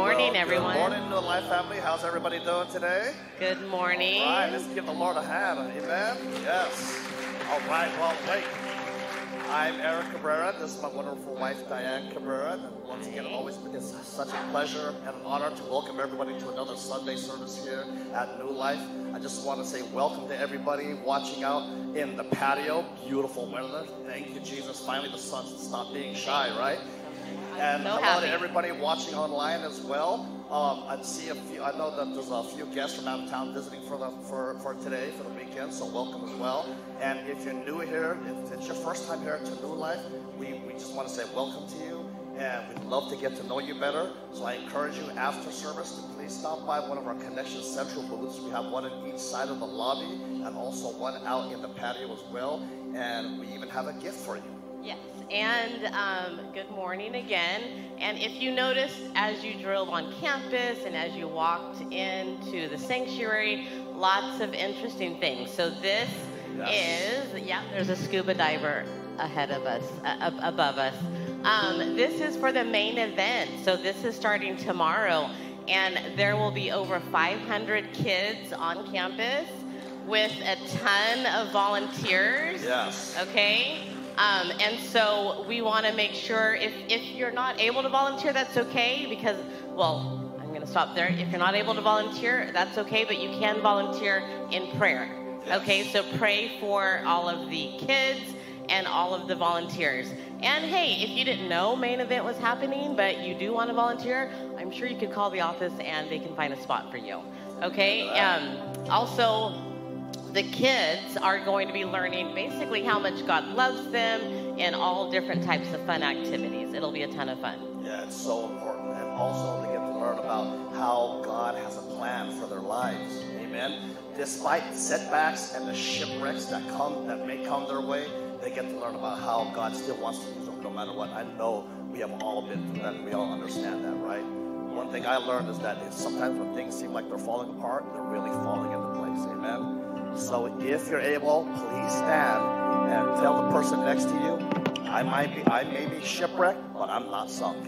morning, well, everyone. Good morning, New Life family. How's everybody doing today? Good morning. All right, let's give the Lord a hand. Amen. Yes. All right. Well, wait. I'm Eric Cabrera. This is my wonderful wife, Diane Cabrera. And once again, it always it's such a pleasure and an honor to welcome everybody to another Sunday service here at New Life. I just want to say welcome to everybody watching out in the patio. Beautiful weather. Thank you, Jesus. Finally, the sun stopped being shy, right? And So hello to everybody watching online as well. Um, I see a few. I know that there's a few guests from out of town visiting for the for, for today for the weekend. So welcome as well. And if you're new here, if it's your first time here to New Life, we, we just want to say welcome to you. And we'd love to get to know you better. So I encourage you after service to please stop by one of our Connection Central booths. We have one in each side of the lobby and also one out in the patio as well. And we even have a gift for you. Yes, and um, good morning again. And if you noticed as you drove on campus and as you walked into the sanctuary, lots of interesting things. So this Yes. is, yeah, there's a scuba diver ahead of us, uh, above us. Um, this is for the main event. So this is starting tomorrow, and there will be over 500 kids on campus with a ton of volunteers. Yes. Okay? Um, and so we want to make sure if, if you're not able to volunteer, that's okay because, well, I'm going to stop there. If you're not able to volunteer, that's okay, but you can volunteer in prayer. Okay, so pray for all of the kids and all of the volunteers. And hey, if you didn't know main event was happening, but you do want to volunteer, I'm sure you could call the office and they can find a spot for you. Okay? Um, also, the kids are going to be learning basically how much God loves them in all different types of fun activities. It'll be a ton of fun. Yeah, it's so important. And also they get to learn about how God has a plan for their lives. Amen. Despite setbacks and the shipwrecks that come that may come their way, they get to learn about how God still wants to use them no matter what. I know we have all been through that and we all understand that, right? One thing I learned is that sometimes when things seem like they're falling apart, they're really falling into place. Amen. So if you're able, please stand and tell the person next to you, I might be I may be shipwrecked, but I'm not sunk.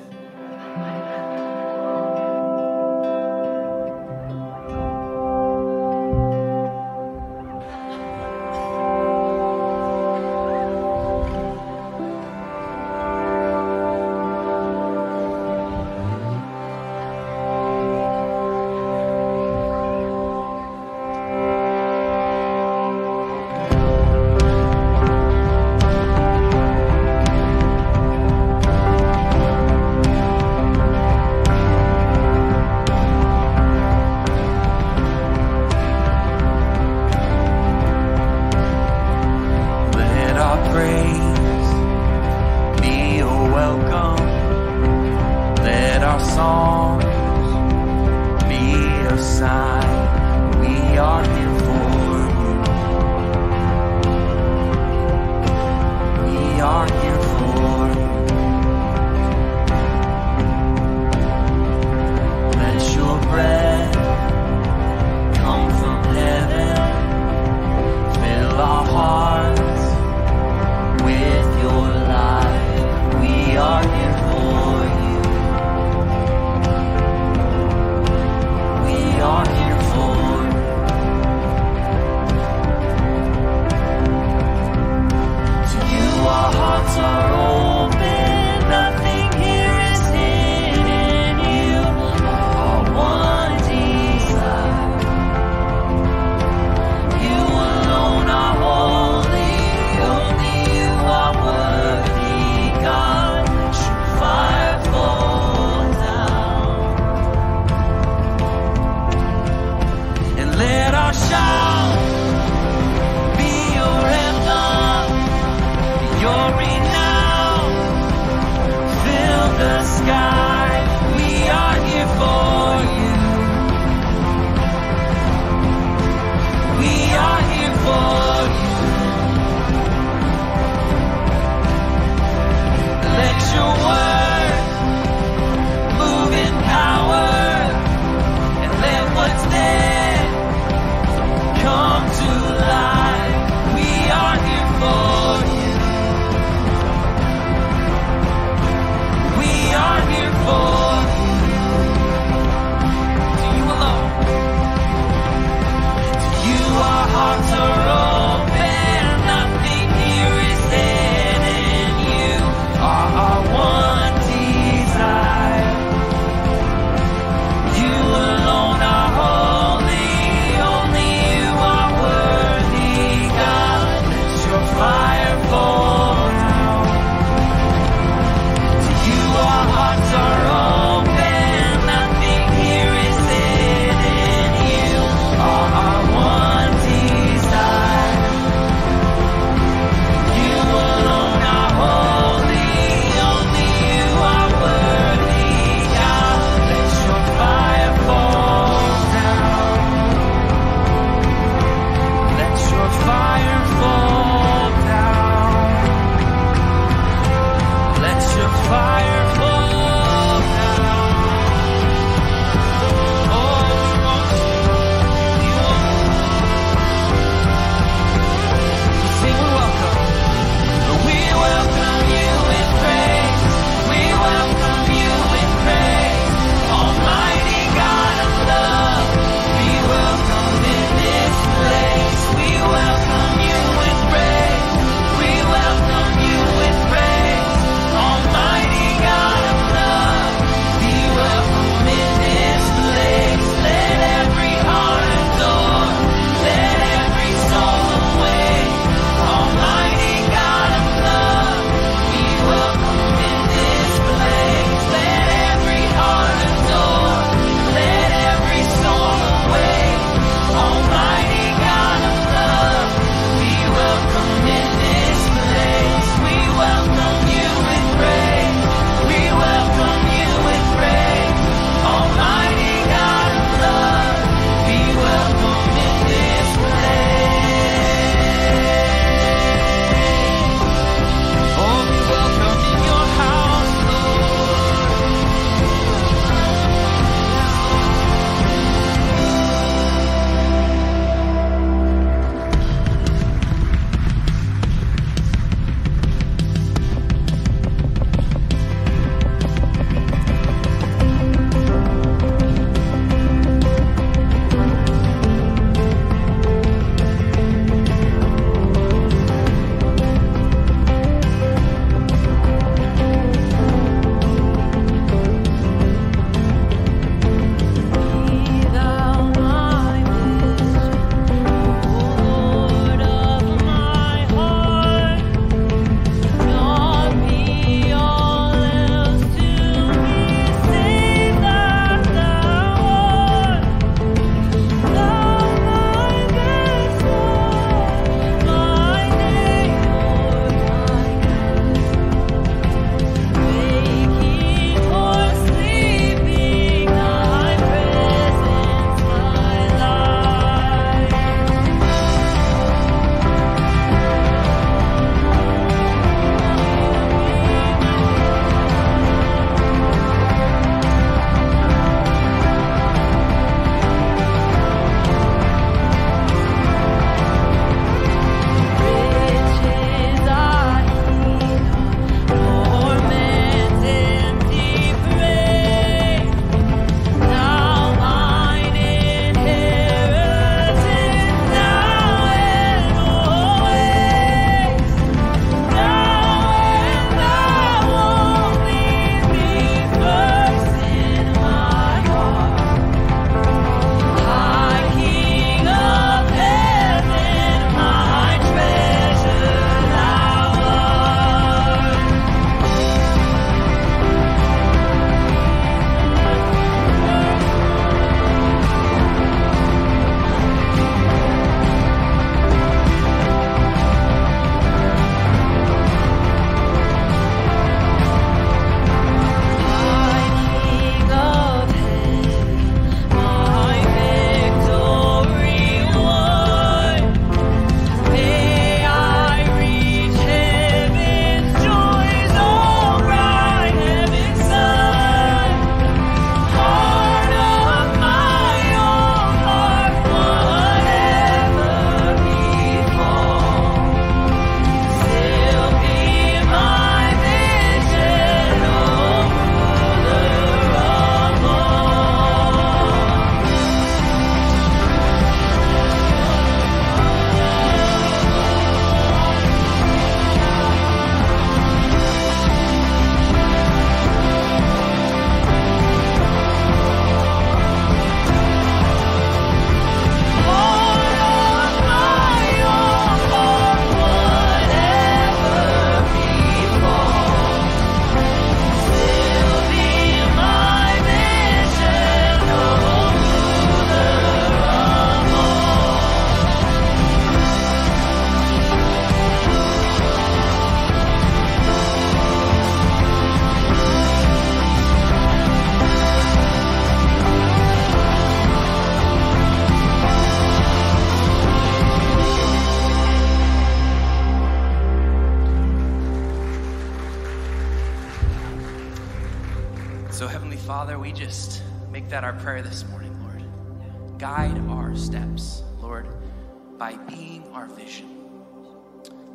Being our vision.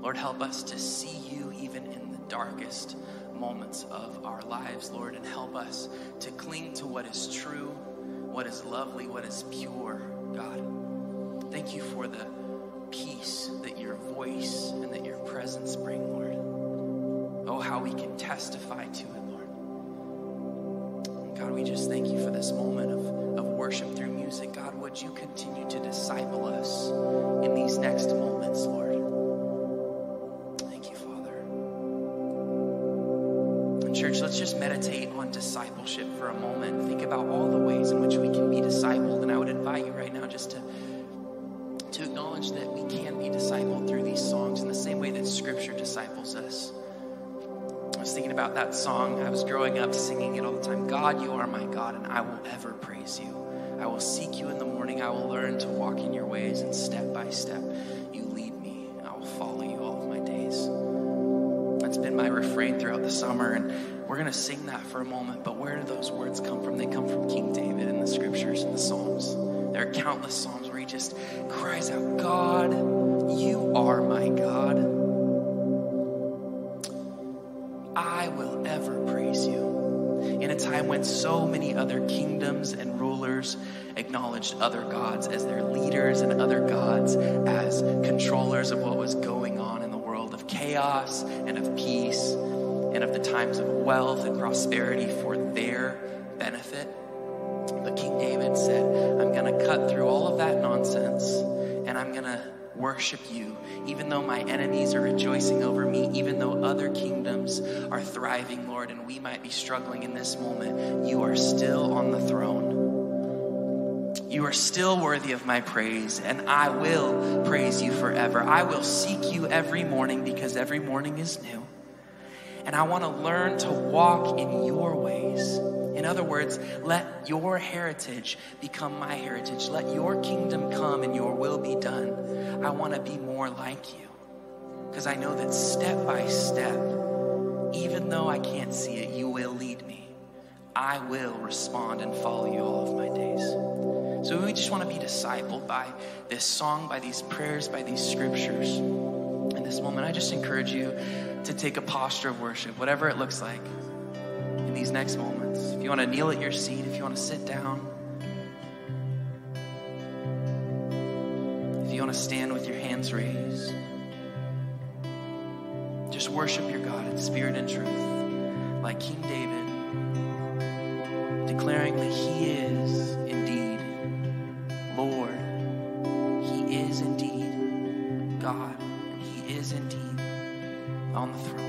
Lord, help us to see you even in the darkest moments of our lives, Lord, and help us to cling to what is true, what is lovely, what is pure, God. Thank you for the peace that your voice and that your presence bring, Lord. Oh, how we can testify to it, Lord. God, we just thank you for this moment of, of worship through music. God, would you continue to disciple us in these next moments, Lord? Thank you, Father. And church, let's just meditate on discipleship for a moment. Think about all the ways in which we can be discipled. And I would invite you right now just to, to acknowledge that we can be discipled through these songs in the same way that Scripture disciples us. I was thinking about that song. I was growing up singing it all the time. God, you are my God, and I will ever praise you. I will seek you in the morning. I will learn to walk in your ways, and step by step, you lead me. I will follow you all of my days. That's been my refrain throughout the summer, and we're going to sing that for a moment. But where do those words come from? They come from King David in the scriptures and the Psalms. There are countless Psalms where he just cries out, God, you are my God. I will ever praise you. In a time when so many other kingdoms and rulers acknowledged other gods as their leaders and other gods as controllers of what was going on in the world of chaos and of peace and of the times of wealth and prosperity for their benefit. But King David said, I'm going to cut through all of that nonsense and I'm going to worship you, even though my enemies are rejoicing over me, even though other kingdoms are thriving, Lord, and we might be struggling in this moment. You are still on the throne. You are still worthy of my praise, and I will praise you forever. I will seek you every morning because every morning is new. And I want to learn to walk in your ways. In other words, let your heritage become my heritage. Let your kingdom come and your will be done. I want to be more like you. Because I know that step by step, even though I can't see it, you will lead me. I will respond and follow you all of my days. So we just want to be discipled by this song, by these prayers, by these scriptures. In this moment, I just encourage you to take a posture of worship, whatever it looks like in these next moments. If you want to kneel at your seat, if you want to sit down, if you want to stand with your hands raised, just worship your God in spirit and truth, like King David, declaring that He is indeed Lord. He is indeed God. He is indeed on the throne.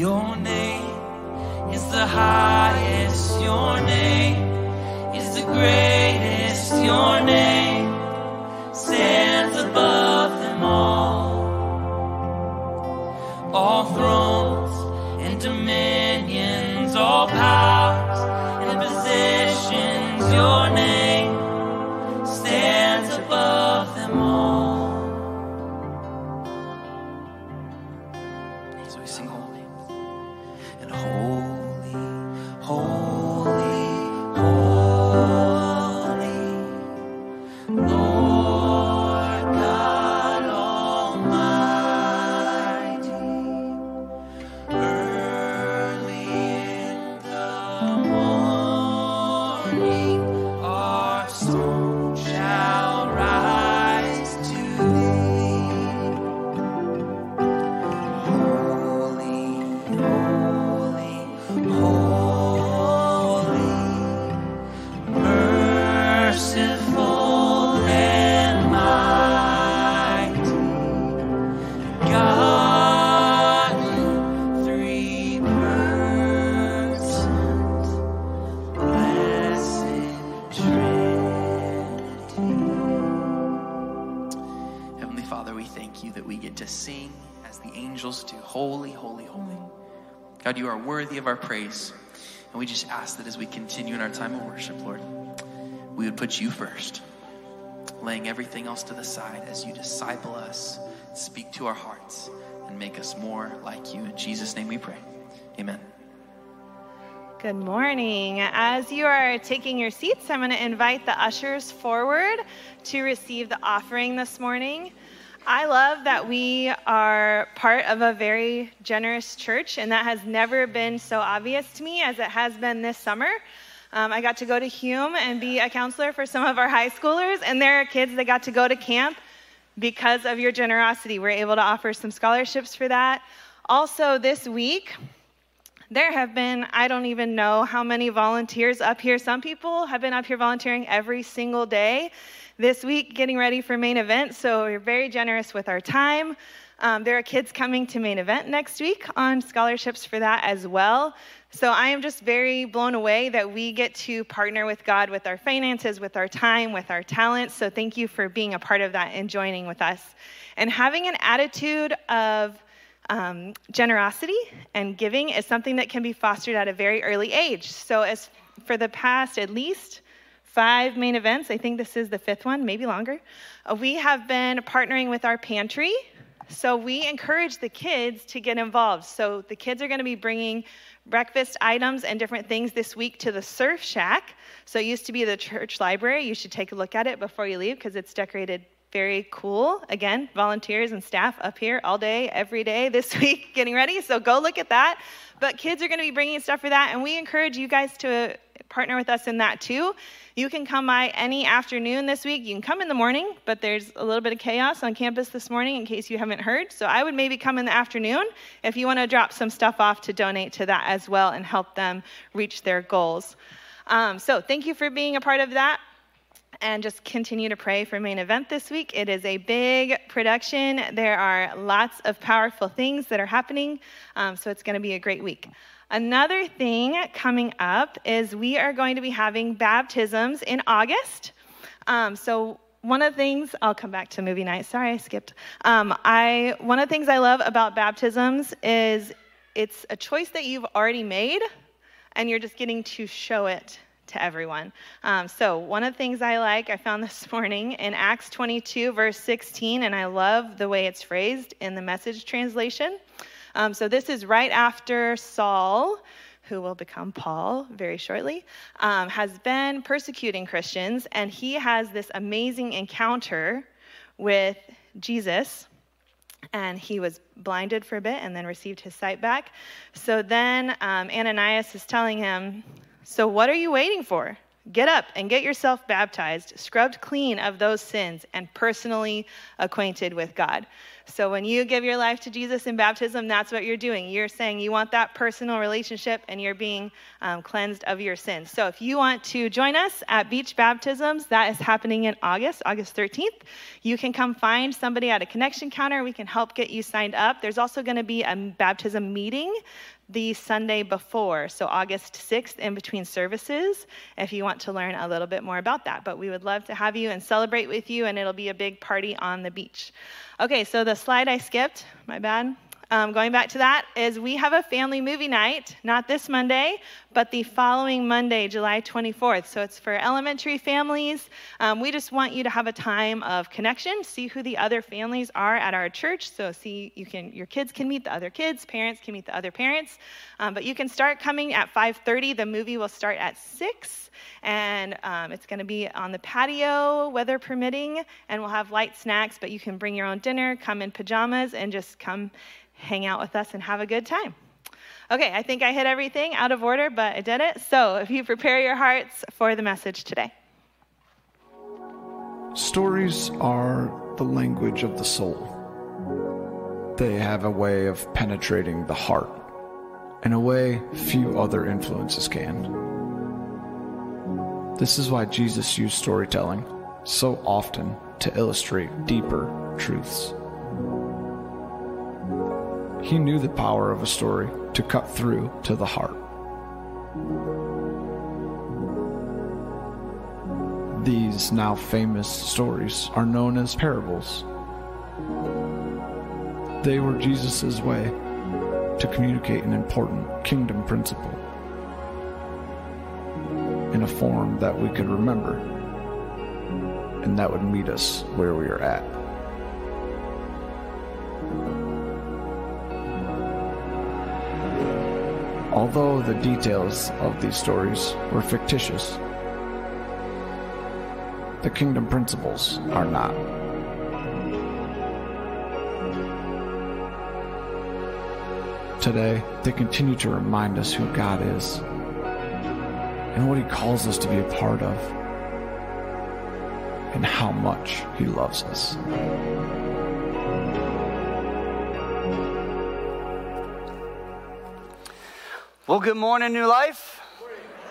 Your name is the highest. Your name is the greatest. Your name praise. And we just ask that as we continue in our time of worship, Lord, we would put you first, laying everything else to the side as you disciple us, speak to our hearts, and make us more like you. In Jesus' name we pray. Amen. Good morning. As you are taking your seats, I'm going to invite the ushers forward to receive the offering this morning. I love that we are part of a very generous church, and that has never been so obvious to me as it has been this summer. Um, I got to go to Hume and be a counselor for some of our high schoolers, and there are kids that got to go to camp because of your generosity. We're able to offer some scholarships for that. Also, this week, there have been, I don't even know how many volunteers up here. Some people have been up here volunteering every single day this week, getting ready for main event. So we're very generous with our time. Um, there are kids coming to main event next week on scholarships for that as well. So I am just very blown away that we get to partner with God with our finances, with our time, with our talents. So thank you for being a part of that and joining with us. And having an attitude of um, generosity and giving is something that can be fostered at a very early age. So, as for the past at least five main events, I think this is the fifth one, maybe longer, uh, we have been partnering with our pantry. So, we encourage the kids to get involved. So, the kids are going to be bringing breakfast items and different things this week to the Surf Shack. So, it used to be the church library. You should take a look at it before you leave because it's decorated very cool. Again, volunteers and staff up here all day, every day this week getting ready. So go look at that. But kids are going to be bringing stuff for that, and we encourage you guys to partner with us in that too. You can come by any afternoon this week. You can come in the morning, but there's a little bit of chaos on campus this morning in case you haven't heard. So I would maybe come in the afternoon if you want to drop some stuff off to donate to that as well and help them reach their goals. Um, so thank you for being a part of that and just continue to pray for main event this week. It is a big production. There are lots of powerful things that are happening, um, so it's going to be a great week. Another thing coming up is we are going to be having baptisms in August. Um, so one of the things I'll come back to movie night. Sorry, I skipped. Um, I one of the things I love about baptisms is it's a choice that you've already made, and you're just getting to show it to everyone. Um, so, one of the things I like, I found this morning in Acts 22, verse 16, and I love the way it's phrased in the message translation. Um, so, this is right after Saul, who will become Paul very shortly, um, has been persecuting Christians, and he has this amazing encounter with Jesus and he was blinded for a bit and then received his sight back. So then um, Ananias is telling him, So what are you waiting for? Get up and get yourself baptized, scrubbed clean of those sins, and personally acquainted with God. So, when you give your life to Jesus in baptism, that's what you're doing. You're saying you want that personal relationship and you're being um, cleansed of your sins. So, if you want to join us at Beach Baptisms, that is happening in August, August 13th. You can come find somebody at a connection counter. We can help get you signed up. There's also going to be a baptism meeting the Sunday before, so August 6th, in between services, if you want to learn a little bit more about that. But we would love to have you and celebrate with you, and it'll be a big party on the beach. Okay, so the slide I skipped, my bad um, going back to that, is we have a family movie night, not this Monday, but the following Monday, July 24th. So it's for elementary families. Um, we just want you to have a time of connection, see who the other families are at our church. So see, you can your kids can meet the other kids, parents can meet the other parents. Um, but you can start coming at 5:30. The movie will start at six, and um, it's going to be on the patio, weather permitting, and we'll have light snacks. But you can bring your own dinner, come in pajamas, and just come hang out with us and have a good time. Okay, I think I hit everything out of order, but I did it. So if you prepare your hearts for the message today. Stories are the language of the soul. They have a way of penetrating the heart in a way few other influences can. This is why Jesus used storytelling so often to illustrate deeper truths. He knew the power of a story to cut through to the heart. These now famous stories are known as parables. They were Jesus' way to communicate an important kingdom principle in a form that we could remember and that would meet us where we are at. Although the details of these stories were fictitious. The kingdom principles are not. Today, they continue to remind us who God is and what He calls us to be a part of, and how much He loves us. Well, good morning, New Life.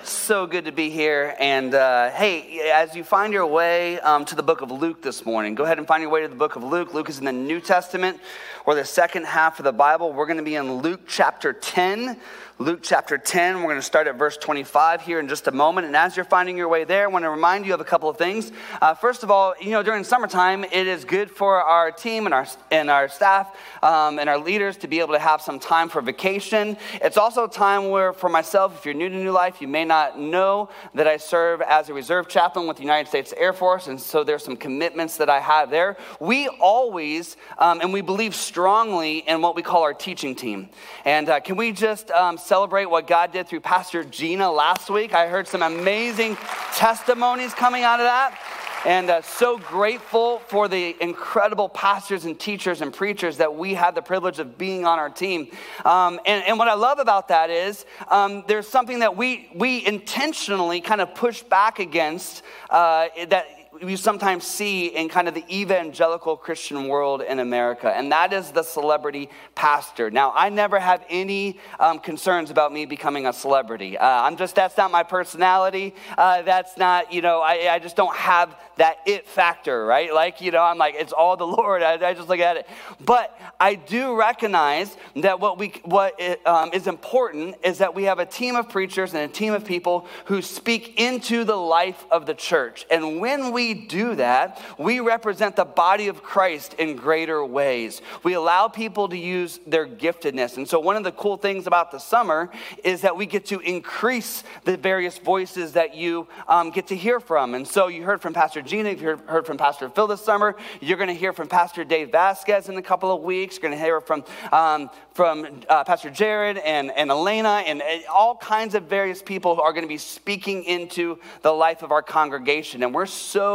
So good to be here. And uh, hey, as you find your way um, to the book of Luke this morning, go ahead and find your way to the book of Luke. Luke is in the New Testament or the second half of the Bible. We're going to be in Luke chapter 10. Luke chapter 10. We're going to start at verse 25 here in just a moment. And as you're finding your way there, I want to remind you of a couple of things. Uh, first of all, you know, during summertime, it is good for our team and our, and our staff um, and our leaders to be able to have some time for vacation. It's also a time where, for myself, if you're new to New Life, you may not know that I serve as a reserve chaplain with the United States Air Force. And so there's some commitments that I have there. We always, um, and we believe strongly in what we call our teaching team. And uh, can we just um, celebrate what God did through Pastor Gina last week. I heard some amazing testimonies coming out of that. And uh, so grateful for the incredible pastors and teachers and preachers that we had the privilege of being on our team. Um, and, and, what I love about that is um, there's something that we, we intentionally kind of push back against uh, that we sometimes see in kind of the evangelical Christian world in America, and that is the celebrity pastor. Now, I never have any um, concerns about me becoming a celebrity. Uh, I'm just, that's not my personality. Uh, that's not, you know, I, I just don't have that it factor, right? Like, you know, I'm like, it's all the Lord. I, I just look at it. But I do recognize that what, we, what it, um, is important is that we have a team of preachers and a team of people who speak into the life of the church. And when we do that, we represent the body of Christ in greater ways. We allow people to use their giftedness. And so, one of the cool things about the summer is that we get to increase the various voices that you um, get to hear from. And so, you heard from Pastor Gina, you've heard, heard from Pastor Phil this summer. You're going to hear from Pastor Dave Vasquez in a couple of weeks. You're going to hear from, um, from uh, Pastor Jared and, and Elena and, and all kinds of various people who are going to be speaking into the life of our congregation. And we're so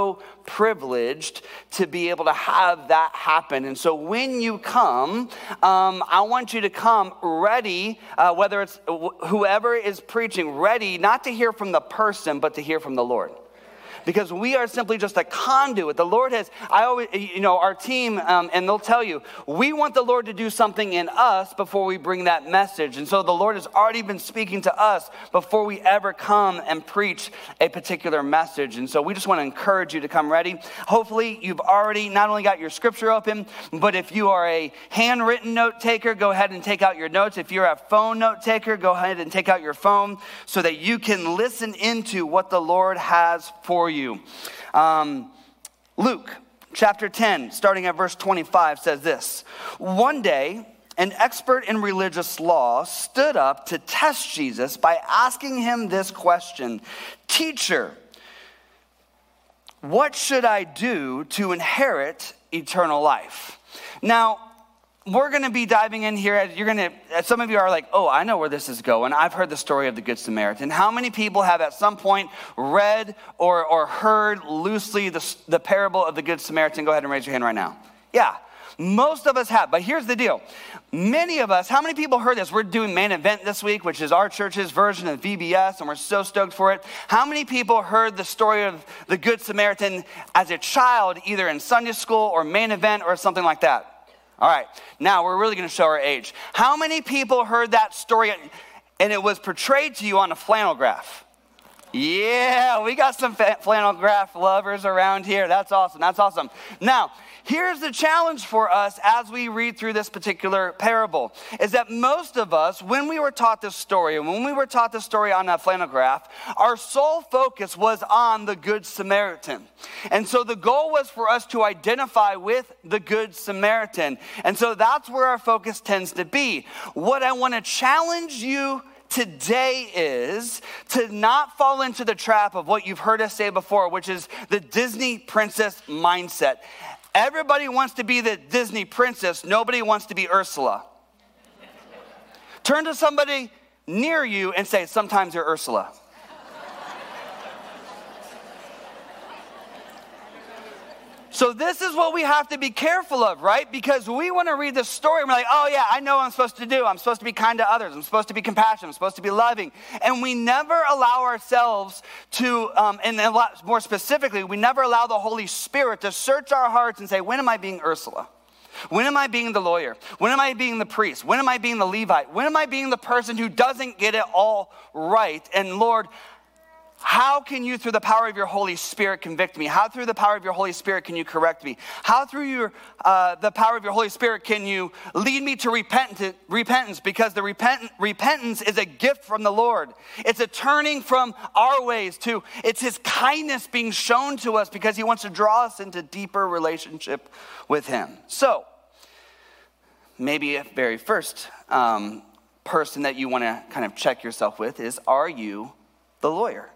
privileged to be able to have that happen. And so when you come, um, I want you to come ready, uh, whether it's wh- whoever is preaching, ready not to hear from the person, but to hear from the Lord because we are simply just a conduit. The Lord has, I always, you know, our team, um, and they'll tell you, we want the Lord to do something in us before we bring that message. And so the Lord has already been speaking to us before we ever come and preach a particular message. And so we just want to encourage you to come ready. Hopefully, you've already not only got your scripture open, but if you are a handwritten note taker, go ahead and take out your notes. If you're a phone note taker, go ahead and take out your phone so that you can listen into what the Lord has for you. Um, Luke chapter 10, starting at verse 25, says this. One day, an expert in religious law stood up to test Jesus by asking him this question. Teacher, what should I do to inherit eternal life? Now, we're going to be diving in here. You're going to. Some of you are like, "Oh, I know where this is going. I've heard the story of the Good Samaritan." How many people have at some point read or, or heard loosely the, the parable of the Good Samaritan? Go ahead and raise your hand right now. Yeah, most of us have. But here's the deal: many of us. How many people heard this? We're doing main event this week, which is our church's version of VBS, and we're so stoked for it. How many people heard the story of the Good Samaritan as a child, either in Sunday school or main event or something like that? All right, now we're really going to show our age. How many people heard that story and it was portrayed to you on a flannel graph? Yeah, we got some flannel graph lovers around here. That's awesome. That's awesome. Now, here's the challenge for us as we read through this particular parable is that most of us, when we were taught this story, and when we were taught this story on a flannel graph, our sole focus was on the Good Samaritan. And so the goal was for us to identify with the Good Samaritan. And so that's where our focus tends to be. What I want to challenge you today is to not fall into the trap of what you've heard us say before, which is the Disney princess mindset. Everybody wants to be the Disney princess, nobody wants to be Ursula. Turn to somebody near you and say, Sometimes you're Ursula. So this is what we have to be careful of, right? Because we want to read this story and we're like, oh yeah, I know what I'm supposed to do. I'm supposed to be kind to others. I'm supposed to be compassionate. I'm supposed to be loving. And we never allow ourselves to, um, and more specifically, we never allow the Holy Spirit to search our hearts and say, when am I being Ursula? When am I being the lawyer? When am I being the priest? When am I being the Levite? When am I being the person who doesn't get it all right? And Lord, how can you, through the power of your Holy Spirit, convict me? How, through the power of your Holy Spirit, can you correct me? How, through your, uh, the power of your Holy Spirit, can you lead me to repent- repentance? Because the repent- repentance is a gift from the Lord. It's a turning from our ways to, it's His kindness being shown to us because He wants to draw us into deeper relationship with Him. So, maybe a very first um, person that you want to kind of check yourself with is Are you the lawyer?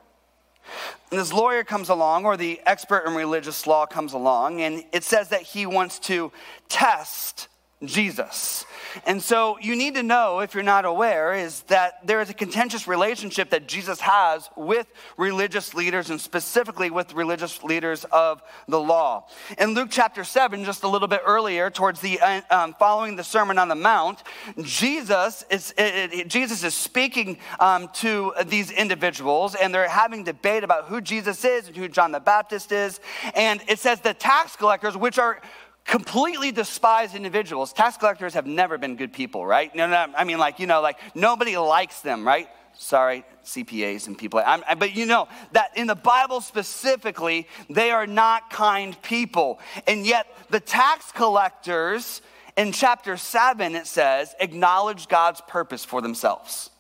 And this lawyer comes along, or the expert in religious law comes along, and it says that he wants to test Jesus. And so you need to know, if you're not aware, is that there is a contentious relationship that Jesus has with religious leaders and specifically with religious leaders of the law. In Luke chapter 7, just a little bit earlier, towards the um, following the Sermon on the Mount, Jesus is, it, it, Jesus is speaking um, to these individuals and they're having debate about who Jesus is and who John the Baptist is. And it says the tax collectors, which are completely despised individuals. Tax collectors have never been good people, right? No, no, I mean, like, you know, like nobody likes them, right? Sorry, CPAs and people. I'm, but you know that in the Bible specifically, they are not kind people. And yet, the tax collectors in chapter 7, it says, acknowledge God's purpose for themselves.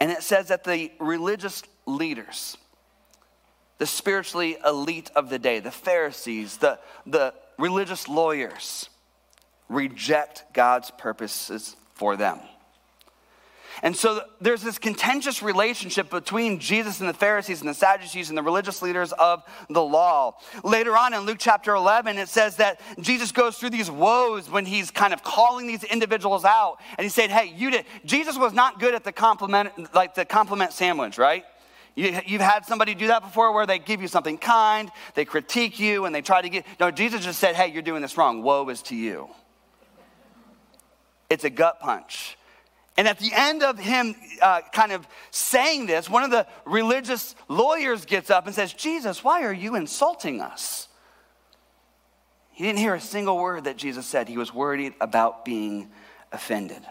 And it says that the religious leaders, the spiritually elite of the day, the Pharisees, the, the religious lawyers, reject God's purposes for them. And so there's this contentious relationship between Jesus and the Pharisees and the Sadducees and the religious leaders of the law. Later on in Luke chapter 11, it says that Jesus goes through these woes when he's kind of calling these individuals out. And he said, Hey, you did. Jesus was not good at the compliment, like the compliment sandwich, right? You, have had somebody do that before where they give you something kind, they critique you, and they try to get. No, Jesus just said, Hey, you're doing this wrong. Woe is to you. It's a gut punch. And at the end of him uh, kind of saying this, one of the religious lawyers gets up and says, Jesus, why are you insulting us? He didn't hear a single word that Jesus said. He was worried about being offended.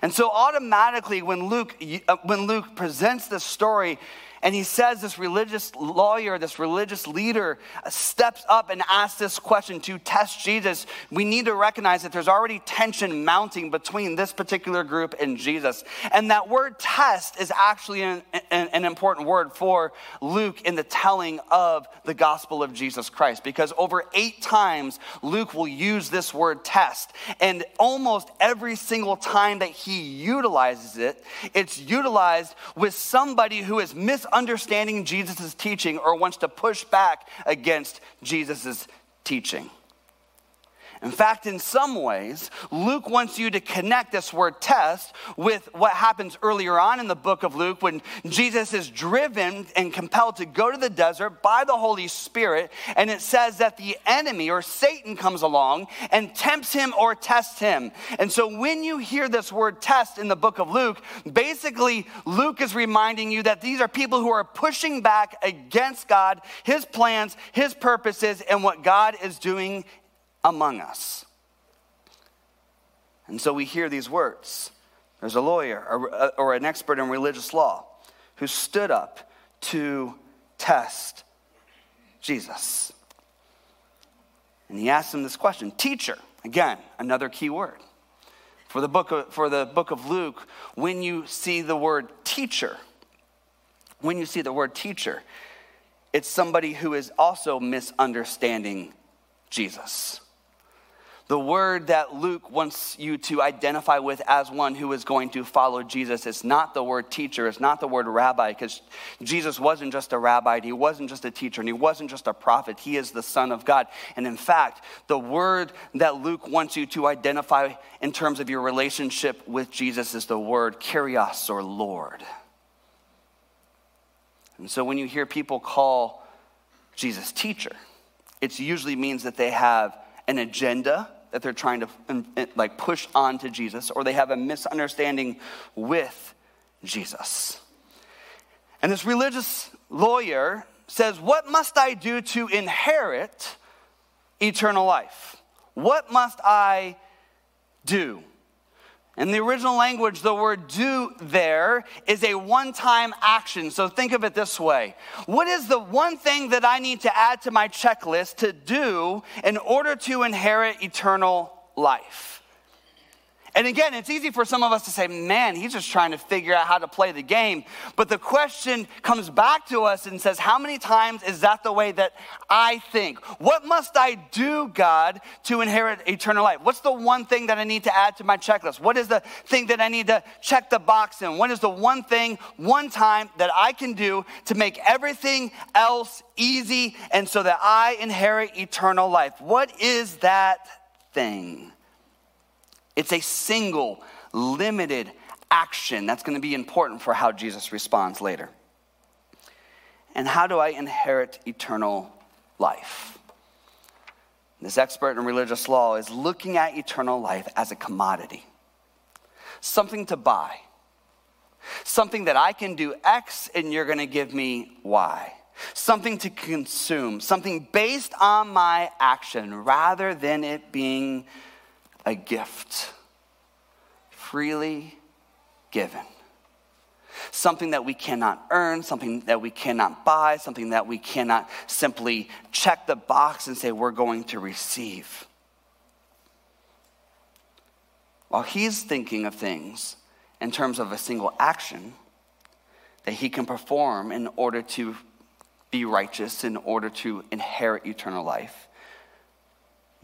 And so automatically when Luke uh, when Luke presents this story, and he says this religious lawyer, this religious leader uh, steps up and asks this question to test Jesus. We need to recognize that there's already tension mounting between this particular group and Jesus. And that word test is actually an, an, an important word for Luke in the telling of the gospel of Jesus Christ. Because over eight times, Luke will use this word test. And almost every single time that he utilizes it, it's utilized with somebody who is misunderstood understanding Jesus' teaching or wants to push back against Jesus' teaching. In fact, in some ways, Luke wants you to connect this word test with what happens earlier on in the book of Luke when Jesus is driven and compelled to go to the desert by the Holy Spirit. And it says that the enemy or Satan comes along and tempts him or tests him. And so when you hear this word test in the book of Luke, basically Luke is reminding you that these are people who are pushing back against God, his plans, his purposes, and what God is doing among us. And so we hear these words. There's a lawyer or, or an expert in religious law who stood up to test Jesus. And he asked him this question Teacher, again, another key word. For the, book of, for the book of Luke, when you see the word teacher, when you see the word teacher, it's somebody who is also misunderstanding Jesus. The word that Luke wants you to identify with as one who is going to follow Jesus is not the word teacher, it's not the word rabbi, because Jesus wasn't just a rabbi, he wasn't just a teacher, and he wasn't just a prophet. He is the Son of God. And in fact, the word that Luke wants you to identify in terms of your relationship with Jesus is the word kyrios or Lord. And so when you hear people call Jesus teacher, it usually means that they have an agenda that they're trying to um, uh, like push on to Jesus or they have a misunderstanding with Jesus. And this religious lawyer says, What must I do to inherit eternal life? What must I do? In the original language, the word do there is a one time action. So think of it this way What is the one thing that I need to add to my checklist to do in order to inherit eternal life? And again, it's easy for some of us to say, man, he's just trying to figure out how to play the game. But the question comes back to us and says, how many times is that the way that I think? What must I do, God, to inherit eternal life? What's the one thing that I need to add to my checklist? What is the thing that I need to check the box in? What is the one thing, one time that I can do to make everything else easy and so that I inherit eternal life? What is that thing? It's a single, limited action that's going to be important for how Jesus responds later. And how do I inherit eternal life? This expert in religious law is looking at eternal life as a commodity, something to buy, something that I can do X and you're going to give me Y, something to consume, something based on my action rather than it being a gift, freely given. Something that we cannot earn, something that we cannot buy, something that we cannot simply check the box and say we're going to receive. While he's thinking of things in terms of a single action that he can perform in order to be righteous, in order to inherit eternal life,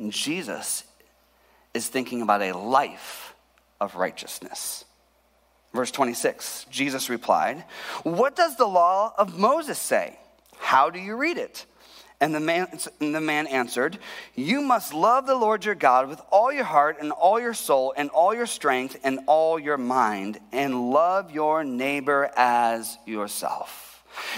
Jesus is thinking about a life of righteousness. Verse 26 Jesus replied, What does the law of Moses say? How do you read it? And the man, and the man answered, You must love the Lord your God with all your heart and all your soul and all your strength and all your mind, and love your neighbor as yourself.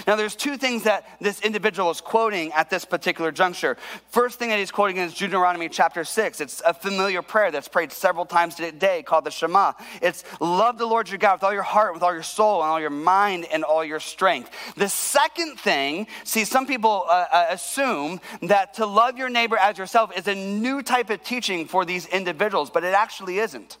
Now, there's two things that this individual is quoting at this particular juncture. First thing that he's quoting is Deuteronomy chapter 6. It's a familiar prayer that's prayed several times a day called the Shema. It's love the Lord your God with all your heart, with all your soul, and all your mind, and all your strength. The second thing, see, some people uh, uh, assume that to love your neighbor as yourself is a new type of teaching for these individuals, but it actually isn't.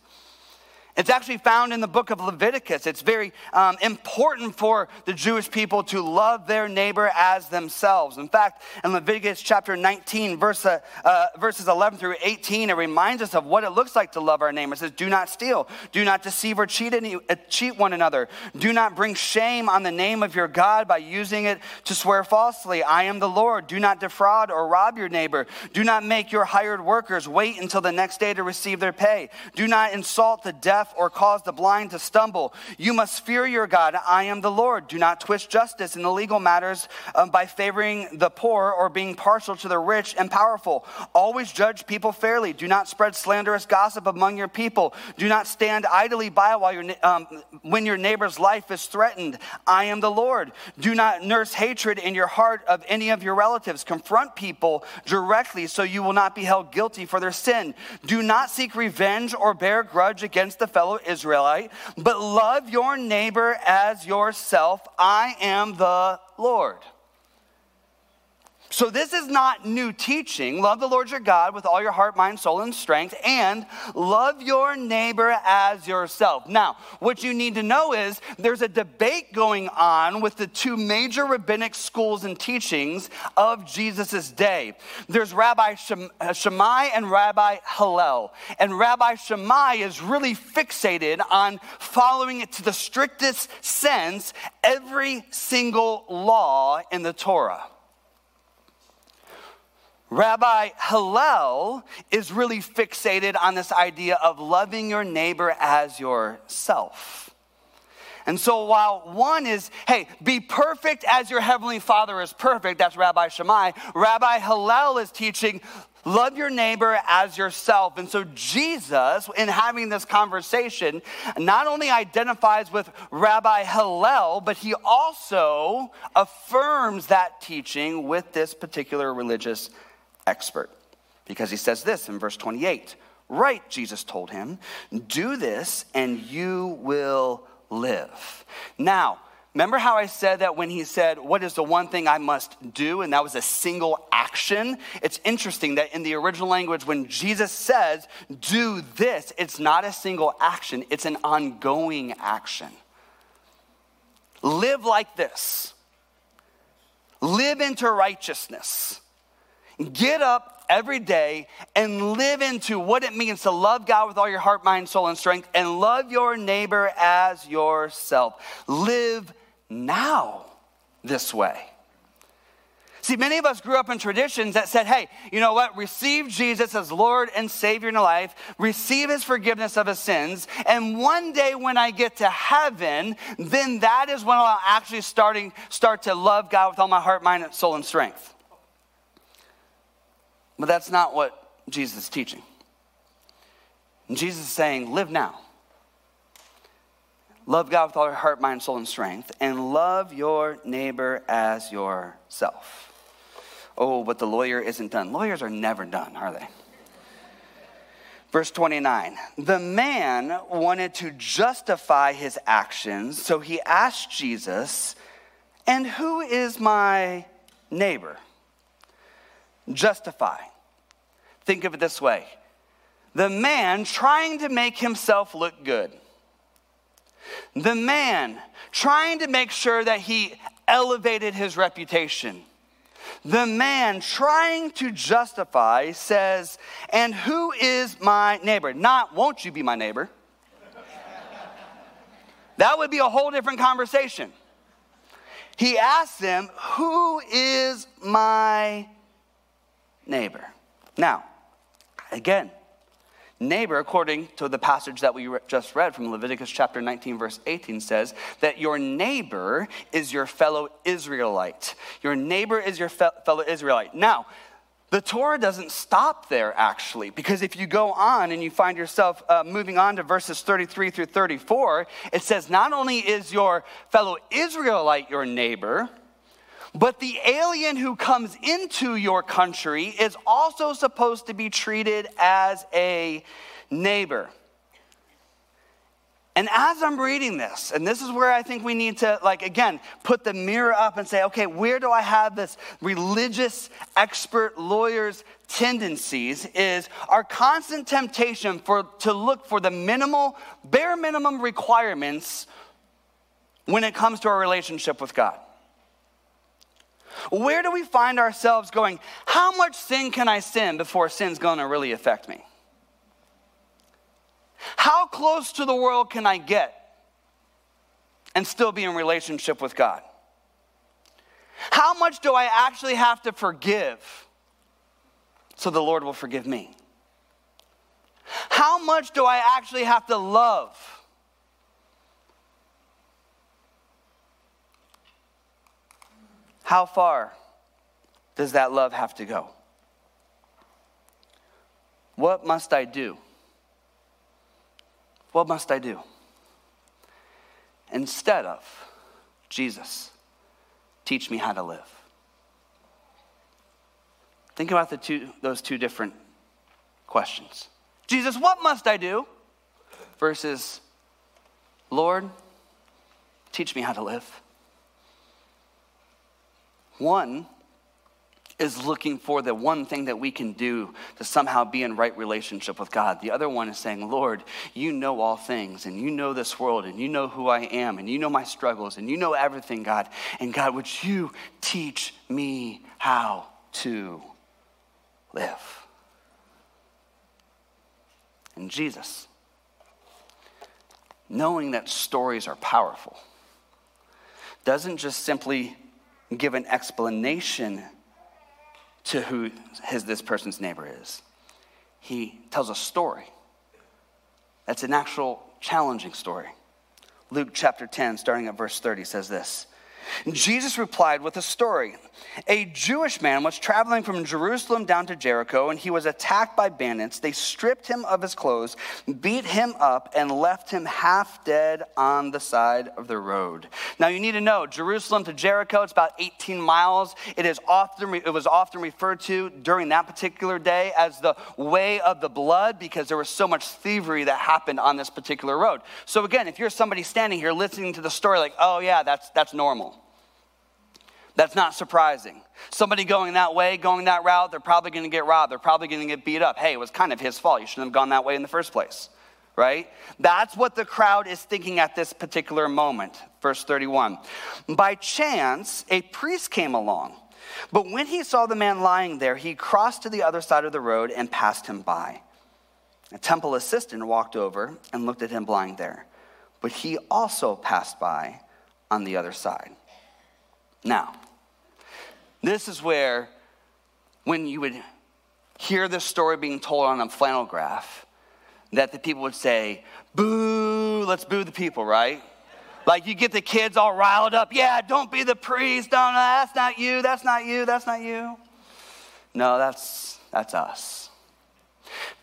It's actually found in the book of Leviticus. It's very um, important for the Jewish people to love their neighbor as themselves. In fact, in Leviticus chapter 19, verse, uh, uh, verses 11 through 18, it reminds us of what it looks like to love our neighbor. It says, Do not steal, do not deceive or cheat, any, uh, cheat one another, do not bring shame on the name of your God by using it to swear falsely. I am the Lord. Do not defraud or rob your neighbor. Do not make your hired workers wait until the next day to receive their pay. Do not insult the deaf or cause the blind to stumble. You must fear your God. I am the Lord. Do not twist justice in the legal matters um, by favoring the poor or being partial to the rich and powerful. Always judge people fairly. Do not spread slanderous gossip among your people. Do not stand idly by while your, um, when your neighbor's life is threatened. I am the Lord. Do not nurse hatred in your heart of any of your relatives. Confront people directly so you will not be held guilty for their sin. Do not seek revenge or bear grudge against the fellow Israelite, but love your neighbor as yourself. I am the Lord. So, this is not new teaching. Love the Lord your God with all your heart, mind, soul, and strength, and love your neighbor as yourself. Now, what you need to know is there's a debate going on with the two major rabbinic schools and teachings of Jesus' day. There's Rabbi uh, Shammai and Rabbi Hillel. And Rabbi Shammai is really fixated on following it to the strictest sense every single law in the Torah. Rabbi Hillel is really fixated on this idea of loving your neighbor as yourself. And so while one is, hey, be perfect as your heavenly father is perfect, that's Rabbi Shammai, Rabbi Hillel is teaching, love your neighbor as yourself. And so Jesus, in having this conversation, not only identifies with Rabbi Hillel, but he also affirms that teaching with this particular religious expert. Because he says this in verse 28 Right, Jesus told him, do this and you will live. Now, remember how I said that when he said, What is the one thing I must do? And that was a single action. It's interesting that in the original language, when Jesus says, Do this, it's not a single action, it's an ongoing action. Live like this, live into righteousness. Get up every day and live into what it means to love God with all your heart, mind, soul, and strength, and love your neighbor as yourself. Live now this way. See, many of us grew up in traditions that said, hey, you know what? Receive Jesus as Lord and Savior in your life, receive his forgiveness of his sins, and one day when I get to heaven, then that is when I'll actually starting, start to love God with all my heart, mind, soul, and strength. But that's not what Jesus is teaching. Jesus is saying, live now. Love God with all your heart, mind, soul, and strength, and love your neighbor as yourself. Oh, but the lawyer isn't done. Lawyers are never done, are they? Verse 29 The man wanted to justify his actions, so he asked Jesus, And who is my neighbor? Justify. Think of it this way the man trying to make himself look good, the man trying to make sure that he elevated his reputation. The man trying to justify says, And who is my neighbor? Not, won't you be my neighbor? that would be a whole different conversation. He asks them, Who is my neighbor. Now, again, neighbor, according to the passage that we re- just read from Leviticus chapter 19, verse 18, says that your neighbor is your fellow Israelite. Your neighbor is your fe- fellow Israelite. Now, the Torah doesn't stop there, actually, because if you go on and you find yourself uh, moving on to verses 33 through 34, it says, Not only is your fellow Israelite your neighbor, but the alien who comes into your country is also supposed to be treated as a neighbor. And as I'm reading this, and this is where I think we need to, like, again, put the mirror up and say, okay, where do I have this religious expert lawyer's tendencies? Is our constant temptation for, to look for the minimal, bare minimum requirements when it comes to our relationship with God. Where do we find ourselves going, how much sin can I sin before sin's gonna really affect me? How close to the world can I get and still be in relationship with God? How much do I actually have to forgive so the Lord will forgive me? How much do I actually have to love? How far does that love have to go? What must I do? What must I do? Instead of, Jesus, teach me how to live. Think about the two, those two different questions. Jesus, what must I do? Versus, Lord, teach me how to live. One is looking for the one thing that we can do to somehow be in right relationship with God. The other one is saying, Lord, you know all things, and you know this world, and you know who I am, and you know my struggles, and you know everything, God. And God, would you teach me how to live? And Jesus, knowing that stories are powerful, doesn't just simply give an explanation to who his, this person's neighbor is. He tells a story. That's an actual challenging story. Luke chapter 10, starting at verse 30, says this Jesus replied with a story. A Jewish man was traveling from Jerusalem down to Jericho, and he was attacked by bandits. They stripped him of his clothes, beat him up, and left him half dead on the side of the road. Now, you need to know Jerusalem to Jericho, it's about 18 miles. It, is often, it was often referred to during that particular day as the way of the blood because there was so much thievery that happened on this particular road. So, again, if you're somebody standing here listening to the story, like, oh, yeah, that's, that's normal. That's not surprising. Somebody going that way, going that route, they're probably going to get robbed. They're probably going to get beat up. Hey, it was kind of his fault. You shouldn't have gone that way in the first place, right? That's what the crowd is thinking at this particular moment. Verse 31. By chance, a priest came along. But when he saw the man lying there, he crossed to the other side of the road and passed him by. A temple assistant walked over and looked at him lying there. But he also passed by on the other side. Now, this is where, when you would hear this story being told on a flannel graph, that the people would say, Boo, let's boo the people, right? Like you get the kids all riled up. Yeah, don't be the priest. No, no, that's not you. That's not you. That's not you. No, that's that's us.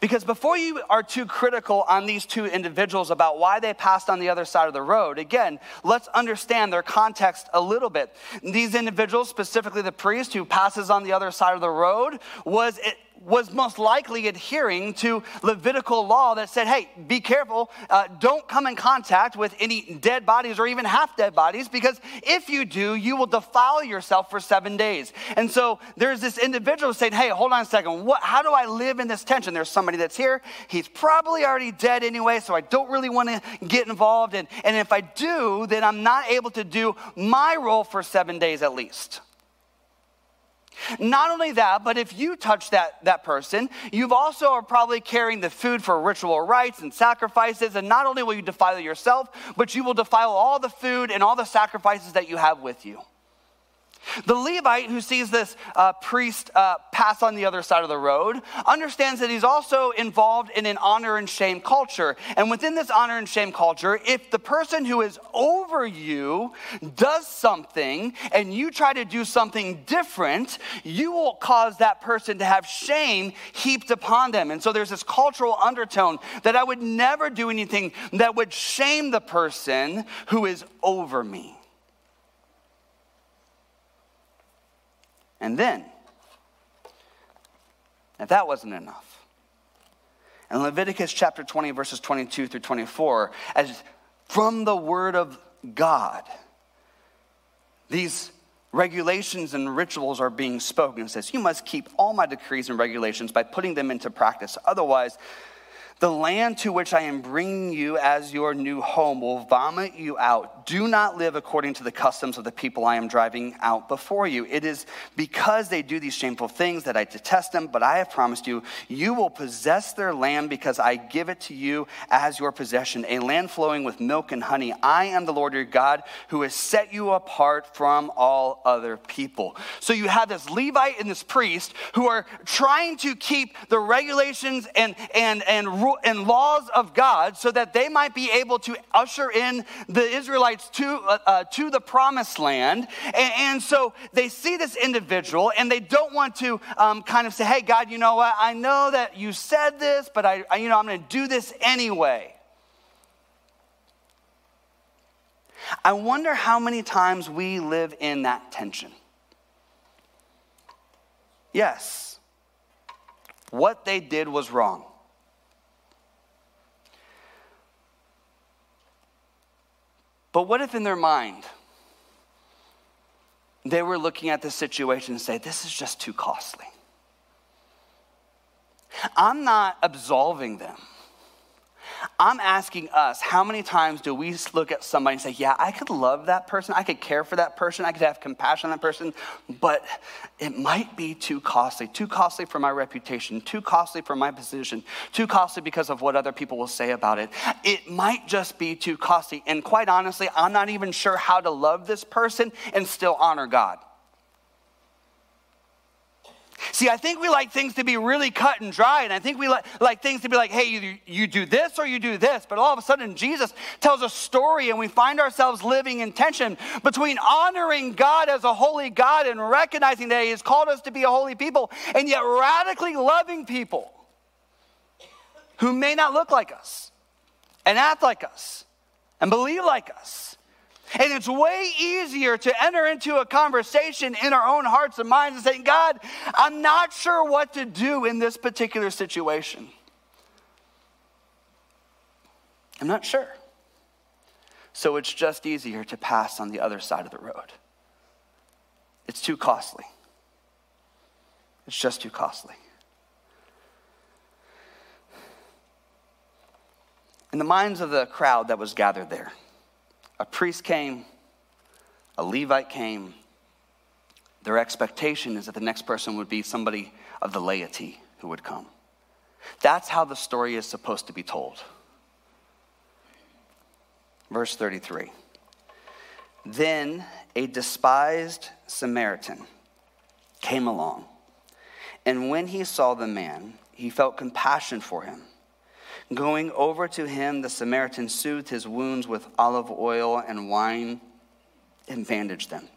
Because before you are too critical on these two individuals about why they passed on the other side of the road, again, let's understand their context a little bit. These individuals, specifically the priest who passes on the other side of the road, was was most likely adhering to Levitical law that said, hey, be careful, uh, don't come in contact with any dead bodies or even half dead bodies, because if you do, you will defile yourself for seven days. And so there's this individual saying, hey, hold on a second, what, how do I live in this tension? There's somebody that's here, he's probably already dead anyway, so I don't really want to get involved. And, and if I do, then I'm not able to do my role for seven days at least. Not only that, but if you touch that, that person, you've also are probably carrying the food for ritual rites and sacrifices. And not only will you defile yourself, but you will defile all the food and all the sacrifices that you have with you. The Levite who sees this uh, priest uh, pass on the other side of the road understands that he's also involved in an honor and shame culture. And within this honor and shame culture, if the person who is over you does something and you try to do something different, you will cause that person to have shame heaped upon them. And so there's this cultural undertone that I would never do anything that would shame the person who is over me. And then, if that wasn't enough, in Leviticus chapter 20, verses 22 through 24, as from the word of God, these regulations and rituals are being spoken. It says, You must keep all my decrees and regulations by putting them into practice. Otherwise, the land to which I am bringing you as your new home will vomit you out. Do not live according to the customs of the people I am driving out before you. It is because they do these shameful things that I detest them, but I have promised you, you will possess their land because I give it to you as your possession, a land flowing with milk and honey. I am the Lord your God who has set you apart from all other people. So you have this Levite and this priest who are trying to keep the regulations and, and, and rules and laws of God so that they might be able to usher in the Israelites to, uh, uh, to the promised land. And, and, so they see this individual and they don't want to um, kind of say, hey, God, you know what? I know that you said this, but I, I you know, I'm going to do this anyway. I wonder how many times we live in that tension. Yes, what they did was wrong. But what if in their mind, they were looking at the situation and say, This is just too costly? I'm not absolving them. I'm asking us, how many times do we look at somebody and say, Yeah, I could love that person, I could care for that person, I could have compassion on that person, but it might be too costly, too costly for my reputation, too costly for my position, too costly because of what other people will say about it. It might just be too costly. And quite honestly, I'm not even sure how to love this person and still honor God. See, I think we like things to be really cut and dry, and I think we like, like things to be like, hey, you, you do this or you do this. But all of a sudden, Jesus tells a story, and we find ourselves living in tension between honoring God as a holy God and recognizing that He has called us to be a holy people, and yet radically loving people who may not look like us and act like us and believe like us. And it's way easier to enter into a conversation in our own hearts and minds and say, God, I'm not sure what to do in this particular situation. I'm not sure. So it's just easier to pass on the other side of the road. It's too costly. It's just too costly. In the minds of the crowd that was gathered there, a priest came, a Levite came. Their expectation is that the next person would be somebody of the laity who would come. That's how the story is supposed to be told. Verse 33 Then a despised Samaritan came along, and when he saw the man, he felt compassion for him Going over to him, the Samaritan soothed his wounds with olive oil and wine and bandaged them.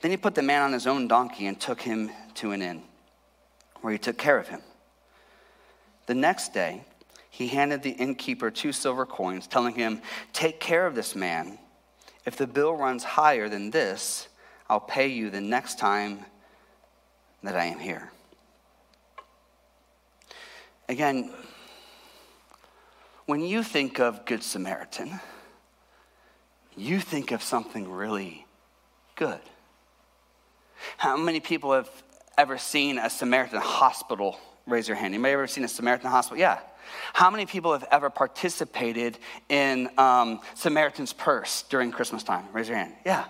Then he put the man on his own donkey and took him to an inn, where he took care of him. The next day, he handed the innkeeper two silver coins, telling him, Take care of this man. If the bill runs higher than this, I'll pay you the next time that I am here. Again, when you think of Good Samaritan, you think of something really good. How many people have ever seen a Samaritan hospital? Raise your hand. Anybody ever seen a Samaritan hospital? Yeah. How many people have ever participated in um, Samaritan's Purse during Christmas time? Raise your hand. Yeah.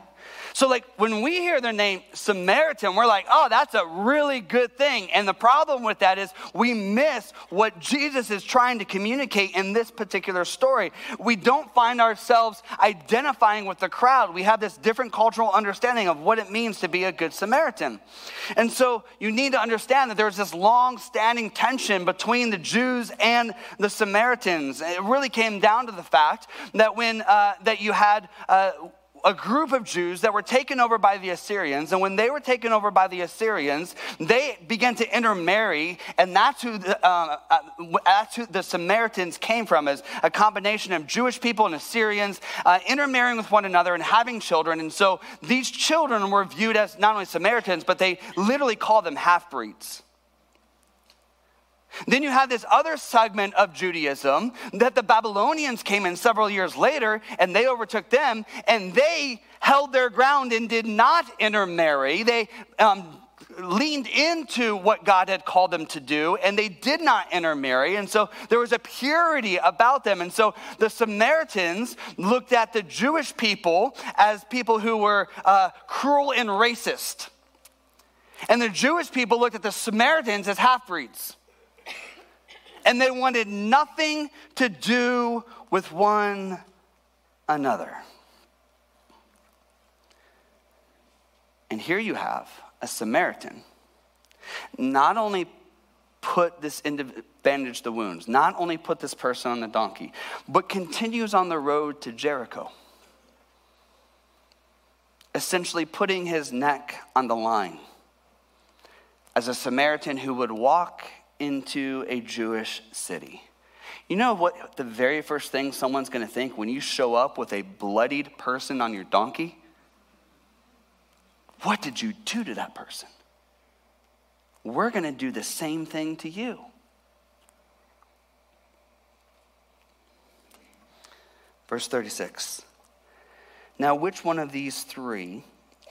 So, like, when we hear the name Samaritan, we're like, oh, that's a really good thing. And the problem with that is we miss what Jesus is trying to communicate in this particular story. We don't find ourselves identifying with the crowd. We have this different cultural understanding of what it means to be a good Samaritan. And so, you need to understand that there's this long standing tension between the Jews and the Samaritans. It really came down to the fact that when uh, that you had uh, a group of Jews that were taken over by the Assyrians. And when they were taken over by the Assyrians, they began to intermarry. And that's who the, uh, uh, that's who the Samaritans came from, as a combination of Jewish people and Assyrians uh, intermarrying with one another and having children. And so these children were viewed as not only Samaritans, but they literally called them half breeds. Then you have this other segment of Judaism that the Babylonians came in several years later and they overtook them and they held their ground and did not intermarry. They um, leaned into what God had called them to do and they did not intermarry. And so there was a purity about them. And so the Samaritans looked at the Jewish people as people who were uh, cruel and racist. And the Jewish people looked at the Samaritans as half breeds and they wanted nothing to do with one another. And here you have a Samaritan not only put this bandage the wounds, not only put this person on the donkey, but continues on the road to Jericho, essentially putting his neck on the line as a Samaritan who would walk into a Jewish city. You know what the very first thing someone's going to think when you show up with a bloodied person on your donkey? What did you do to that person? We're going to do the same thing to you. Verse 36. Now, which one of these three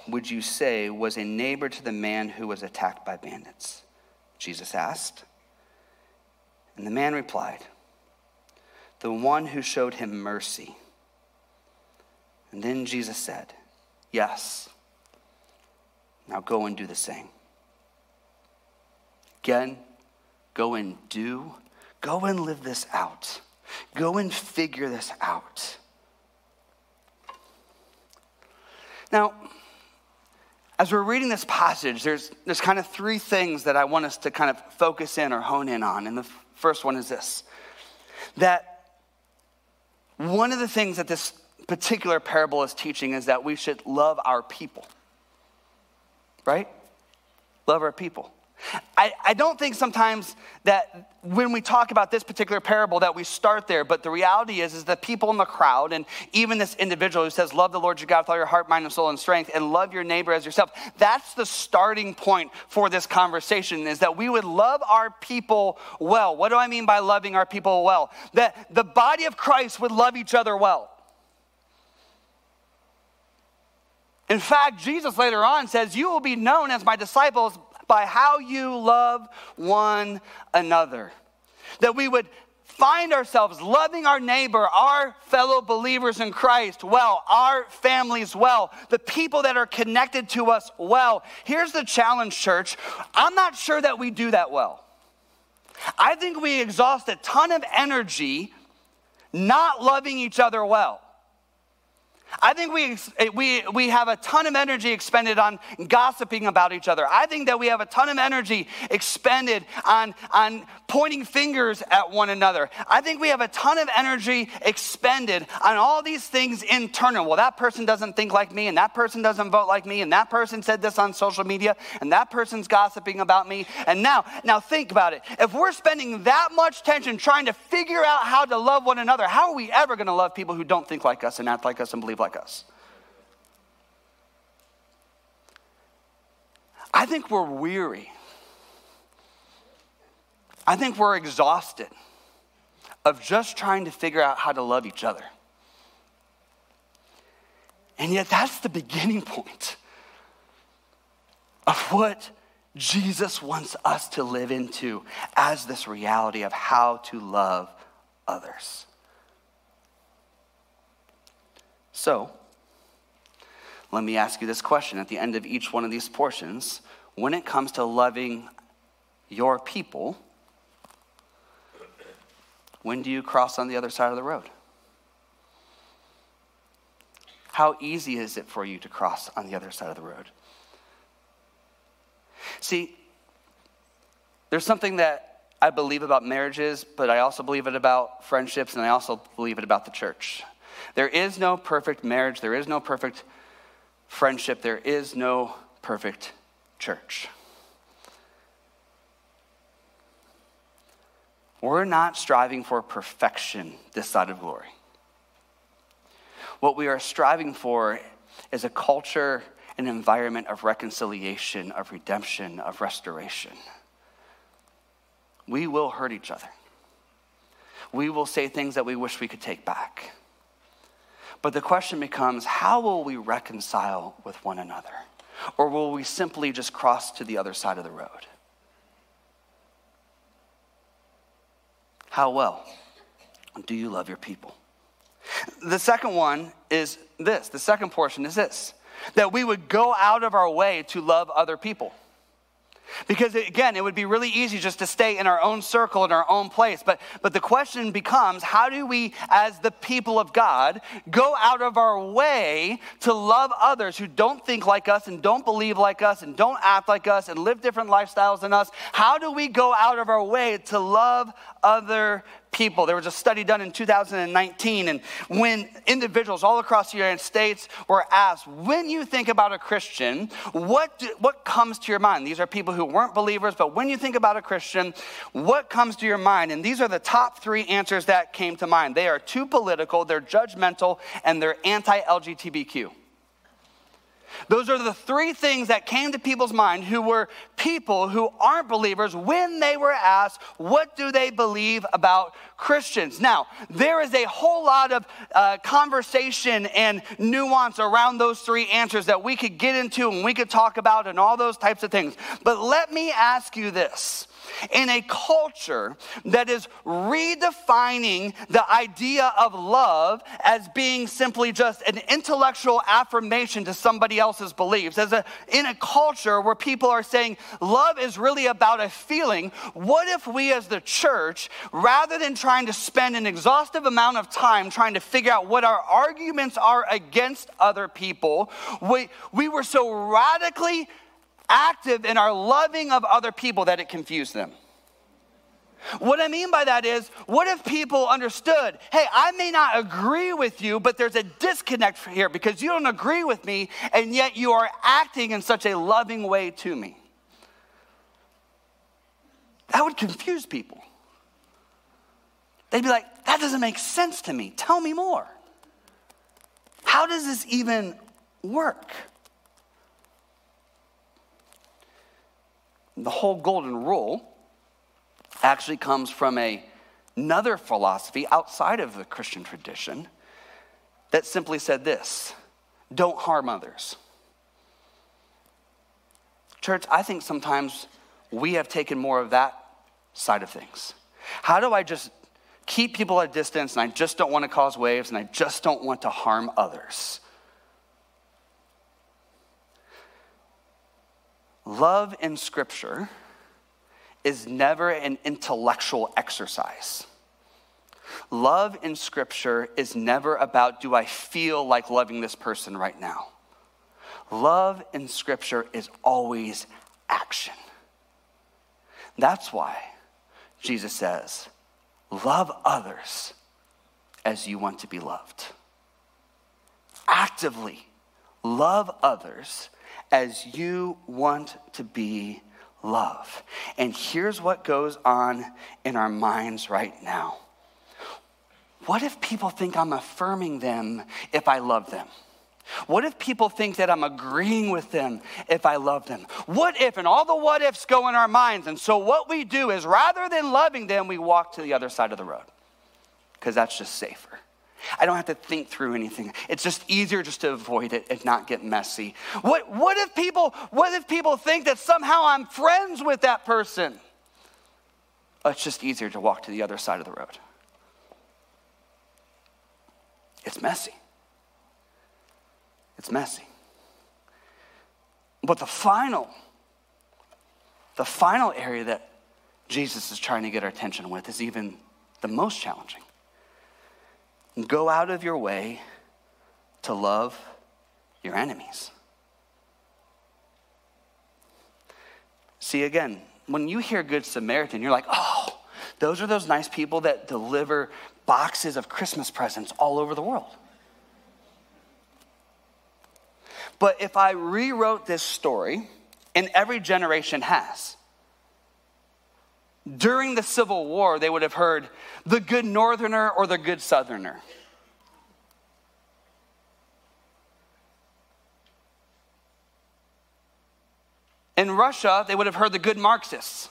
would you say was a neighbor to the man who was attacked by bandits? Jesus asked. And the man replied, The one who showed him mercy. And then Jesus said, Yes. Now go and do the same. Again, go and do. Go and live this out. Go and figure this out. Now, as we're reading this passage, there's, there's kind of three things that I want us to kind of focus in or hone in on. And the First one is this that one of the things that this particular parable is teaching is that we should love our people. Right? Love our people. I, I don't think sometimes that when we talk about this particular parable that we start there, but the reality is is that people in the crowd and even this individual who says, Love the Lord your God with all your heart, mind, and soul and strength, and love your neighbor as yourself, that's the starting point for this conversation, is that we would love our people well. What do I mean by loving our people well? That the body of Christ would love each other well. In fact, Jesus later on says, You will be known as my disciples by how you love one another. That we would find ourselves loving our neighbor, our fellow believers in Christ well, our families well, the people that are connected to us well. Here's the challenge, church. I'm not sure that we do that well. I think we exhaust a ton of energy not loving each other well. I think we, eh, we, we have a ton of energy expended on gossiping about each other. I think that we have a ton of energy expended on, on pointing fingers at one another. I think we have a ton of energy expended on all these things internal. Well, that person doesn't think like me, and that person doesn't vote like me, and that person said this on social media, and that person's gossiping about me. And now, now think about it. If we're spending that much tension trying to figure out how to love one another, how are we ever going to love people who don't think like us and act like us and believe like us. I think we're weary. I think we're exhausted of just trying to figure out how to love each other. And yet, that's the beginning point of what Jesus wants us to live into as this reality of how to love others. So, Let me ask you this question at the end of each one of these portions. When it comes to loving your people, when do you cross on the other side of the road? How easy is it for you to cross on the other side of the road? See, there's something that I believe about marriages, but I also believe it about friendships, and I also believe it about the church. There is no perfect marriage, there is no perfect friendship, there is no perfect church. We're not striving for perfection this side of glory. What we are striving for is a culture, an environment of reconciliation, of redemption, of restoration. We will hurt each other. We will say things that we wish we could take back. But the question becomes how will we reconcile with one another? Or will we simply just cross to the other side of the road? How well do you love your people? The second one is this the second portion is this that we would go out of our way to love other people. Because again, it would be really easy just to stay in our own circle, in our own place. But, but the question becomes how do we, as the people of God, go out of our way to love others who don't think like us and don't believe like us and don't act like us and live different lifestyles than us? How do we go out of our way to love other people. There was a study done in 2019, and when individuals all across the United States were asked, when you think about a Christian, what, do, what comes to your mind? These are people who weren't believers, but when you think about a Christian, what comes to your mind? And these are the top three answers that came to mind. They are too political, they're judgmental, and they're anti LGBTQ. Those are the three things that came to people's mind who were people who aren't believers when they were asked, What do they believe about Christians? Now, there is a whole lot of uh, conversation and nuance around those three answers that we could get into and we could talk about and all those types of things. But let me ask you this in a culture that is redefining the idea of love as being simply just an intellectual affirmation to somebody else's beliefs, as a, in a culture where people are saying love is really about a feeling, what if we as the church, rather than trying to spend an exhaustive amount of time trying to figure out what our arguments are against other people, we, we were so radically active in our loving of other people that it confused them. What I mean by that is, what if people understood, hey, I may not agree with you, but there's a disconnect here because you don't agree with me, and yet you are acting in such a loving way to me? That would confuse people. They'd be like, that doesn't make sense to me. Tell me more. How does this even work? The whole golden rule actually comes from a, another philosophy outside of the Christian tradition that simply said this don't harm others. Church, I think sometimes we have taken more of that side of things. How do I just keep people at a distance and I just don't want to cause waves and I just don't want to harm others? Love in Scripture is never an intellectual exercise. Love in Scripture is never about, do I feel like loving this person right now? Love in Scripture is always action. That's why Jesus says, Love others as you want to be loved. Actively love others as you want to be love. And here's what goes on in our minds right now. What if people think I'm affirming them if I love them? What if people think that I'm agreeing with them if I love them? What if, and all the what ifs go in our minds. And so what we do is rather than loving them, we walk to the other side of the road because that's just safer. I don't have to think through anything. It's just easier just to avoid it and not get messy. What, what, if people, what if people think that somehow I'm friends with that person? Oh, it's just easier to walk to the other side of the road. It's messy. It's messy. But the final, the final area that Jesus is trying to get our attention with is even the most challenging. Go out of your way to love your enemies. See, again, when you hear Good Samaritan, you're like, oh, those are those nice people that deliver boxes of Christmas presents all over the world. But if I rewrote this story, and every generation has, during the Civil War, they would have heard the good Northerner or the good Southerner. In Russia, they would have heard the good Marxists.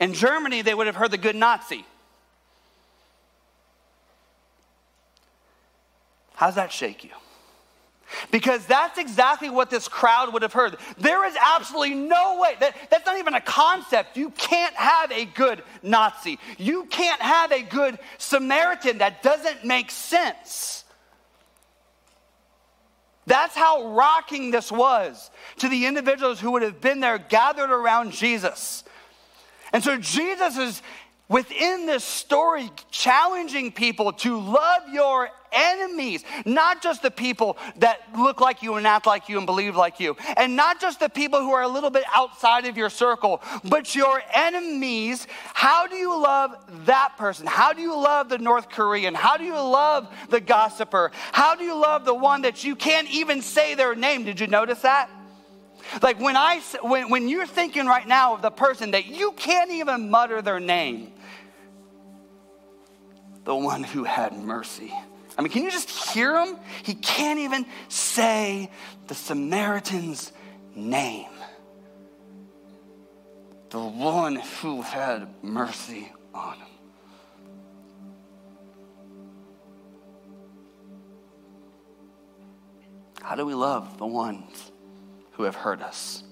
In Germany, they would have heard the good Nazi. How's that shake you? Because that's exactly what this crowd would have heard. There is absolutely no way, that, that's not even a concept. You can't have a good Nazi. You can't have a good Samaritan. That doesn't make sense. That's how rocking this was to the individuals who would have been there gathered around Jesus. And so Jesus is within this story challenging people to love your enemies, not just the people that look like you and act like you and believe like you, and not just the people who are a little bit outside of your circle, but your enemies. How do you love that person? How do you love the North Korean? How do you love the gossiper? How do you love the one that you can't even say their name? Did you notice that? Like when I when, when you're thinking right now of the person that you can't even mutter their name, the one who had mercy. I mean, can you just hear him? He can't even say the Samaritan's name. The one who had mercy on him. How do we love the ones who have hurt us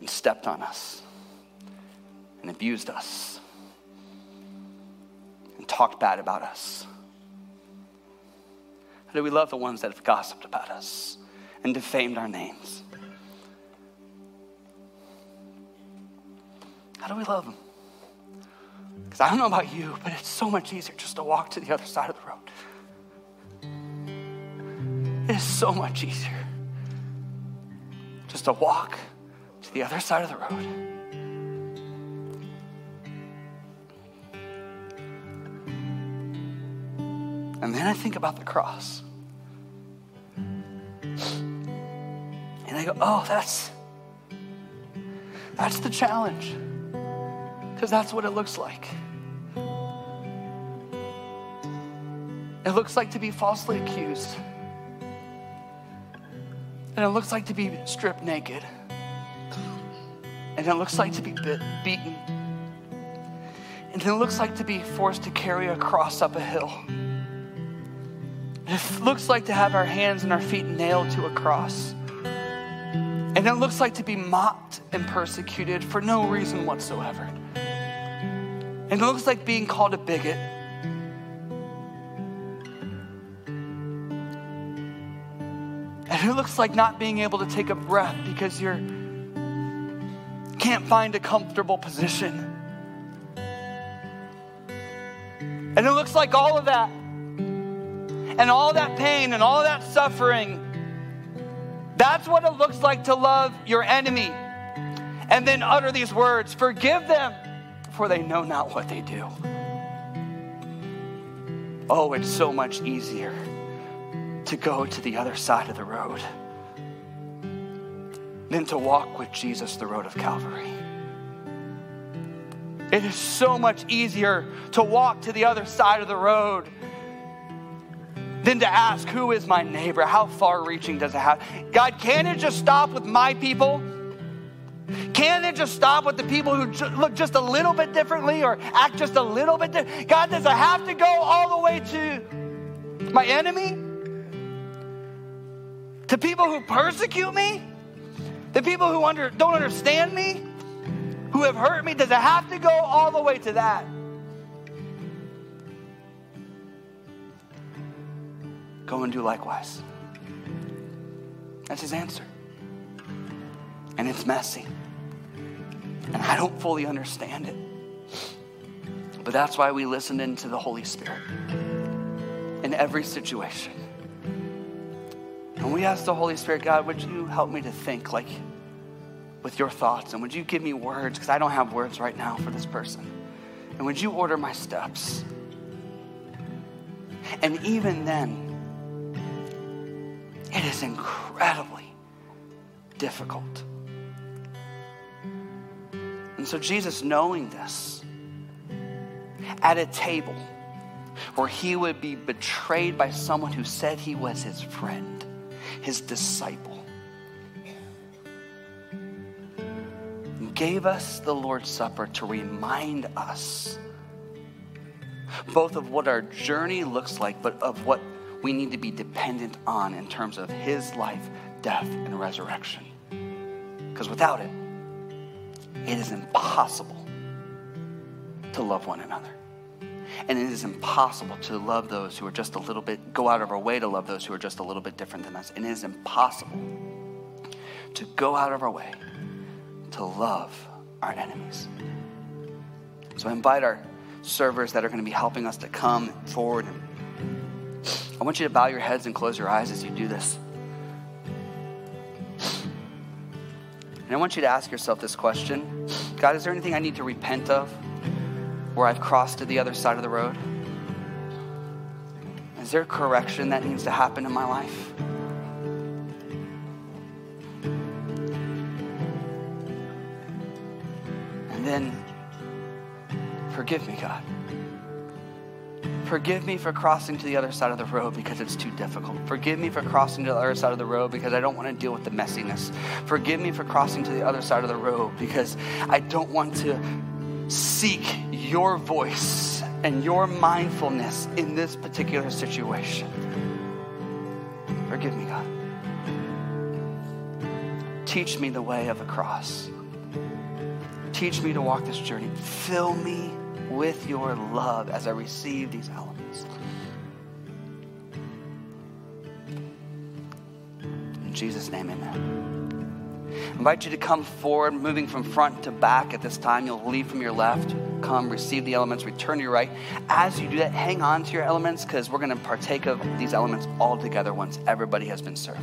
and stepped on us and abused us and talked bad about us? How do we love the ones that have gossiped about us and defamed our names? How do we love them? Because I don't know about you, but it's so much easier just to walk to the other side of the road. It is so much easier just to walk to the other side of the road. And then I think about the cross. And I go, oh, that's that's the challenge. Because that's what it looks like. It looks like to be falsely accused. And it looks like to be stripped naked. And it looks like to be bit, beaten. And it looks like to be forced to carry a cross up a hill. It looks like to have our hands and our feet nailed to a cross. And it looks like to be mocked and persecuted for no reason whatsoever. And it looks like being called a bigot. And it looks like not being able to take a breath because you're can't find a comfortable position. And it looks like all of that and all that pain and all that suffering. That's what it looks like to love your enemy. And then utter these words Forgive them, for they know not what they do. Oh, it's so much easier to go to the other side of the road than to walk with Jesus the road of Calvary. It is so much easier to walk to the other side of the road than to ask, Who is my neighbor? How far reaching does it have? God, can it just stop with my people? Can it just stop with the people who look just a little bit differently or act just a little bit different? God, does it have to go all the way to my enemy? To people who persecute me? The people who under, don't understand me? Who have hurt me? Does it have to go all the way to that? Go and do likewise. That's his answer. And it's messy. And I don't fully understand it. But that's why we listen into the Holy Spirit in every situation. And we ask the Holy Spirit, God, would you help me to think like with your thoughts? And would you give me words? Because I don't have words right now for this person. And would you order my steps? And even then, it is incredibly difficult. And so, Jesus, knowing this, at a table where he would be betrayed by someone who said he was his friend, his disciple, gave us the Lord's Supper to remind us both of what our journey looks like, but of what we need to be dependent on in terms of his life, death, and resurrection. Because without it, it is impossible to love one another. And it is impossible to love those who are just a little bit, go out of our way to love those who are just a little bit different than us. And it is impossible to go out of our way to love our enemies. So I invite our servers that are going to be helping us to come forward. I want you to bow your heads and close your eyes as you do this. And I want you to ask yourself this question God, is there anything I need to repent of where I've crossed to the other side of the road? Is there correction that needs to happen in my life? And then, forgive me, God. Forgive me for crossing to the other side of the road because it's too difficult. Forgive me for crossing to the other side of the road because I don't want to deal with the messiness. Forgive me for crossing to the other side of the road because I don't want to seek your voice and your mindfulness in this particular situation. Forgive me, God. Teach me the way of the cross. Teach me to walk this journey. Fill me with your love as I receive these elements. In Jesus' name, amen. I invite you to come forward, moving from front to back at this time. You'll leave from your left, come, receive the elements, return to your right. As you do that, hang on to your elements because we're going to partake of these elements all together once everybody has been served.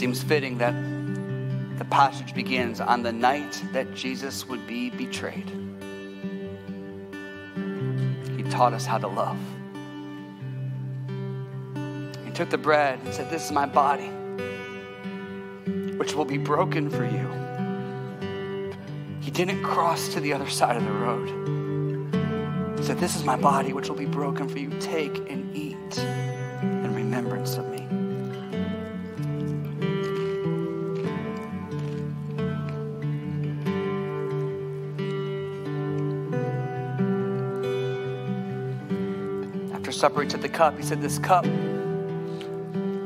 Seems fitting that the passage begins on the night that Jesus would be betrayed. He taught us how to love. He took the bread and said, This is my body, which will be broken for you. He didn't cross to the other side of the road. He said, This is my body, which will be broken for you. Take and eat in remembrance of me. Supper, he took the cup. He said, This cup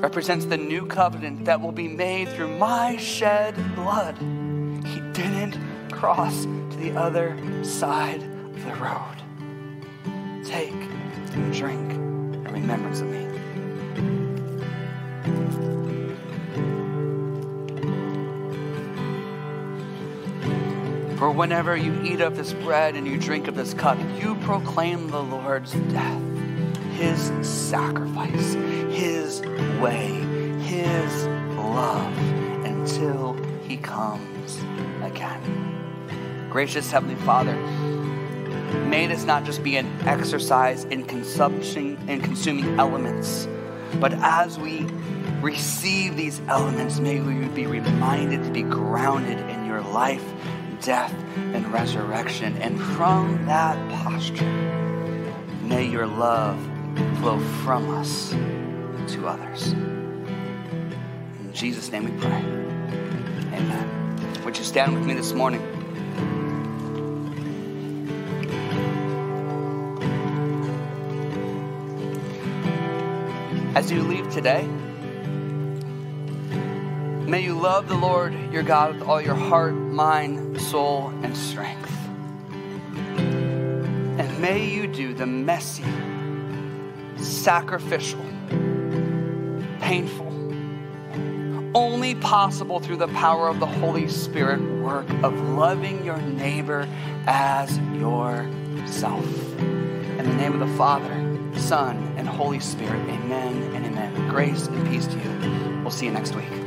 represents the new covenant that will be made through my shed blood. He didn't cross to the other side of the road. Take and drink in remembrance of me. For whenever you eat of this bread and you drink of this cup, you proclaim the Lord's death, his sacrifice, his way, his love until he comes again. Gracious Heavenly Father, may this not just be an exercise in consumption and consuming elements, but as we receive these elements, may we be reminded to be grounded in your life, death, and resurrection. And from that posture, may your love flow from us to others. In Jesus' name we pray. Amen. Would you stand with me this morning? As you leave today, may you love the Lord your God with all your heart, mind, soul, and strength. And may you do the messy, sacrificial, painful, only possible through the power of the Holy Spirit work of loving your neighbor as yourself. In the name of the Father, Son, and Holy Spirit, amen and amen. Grace and peace to you. We'll see you next week.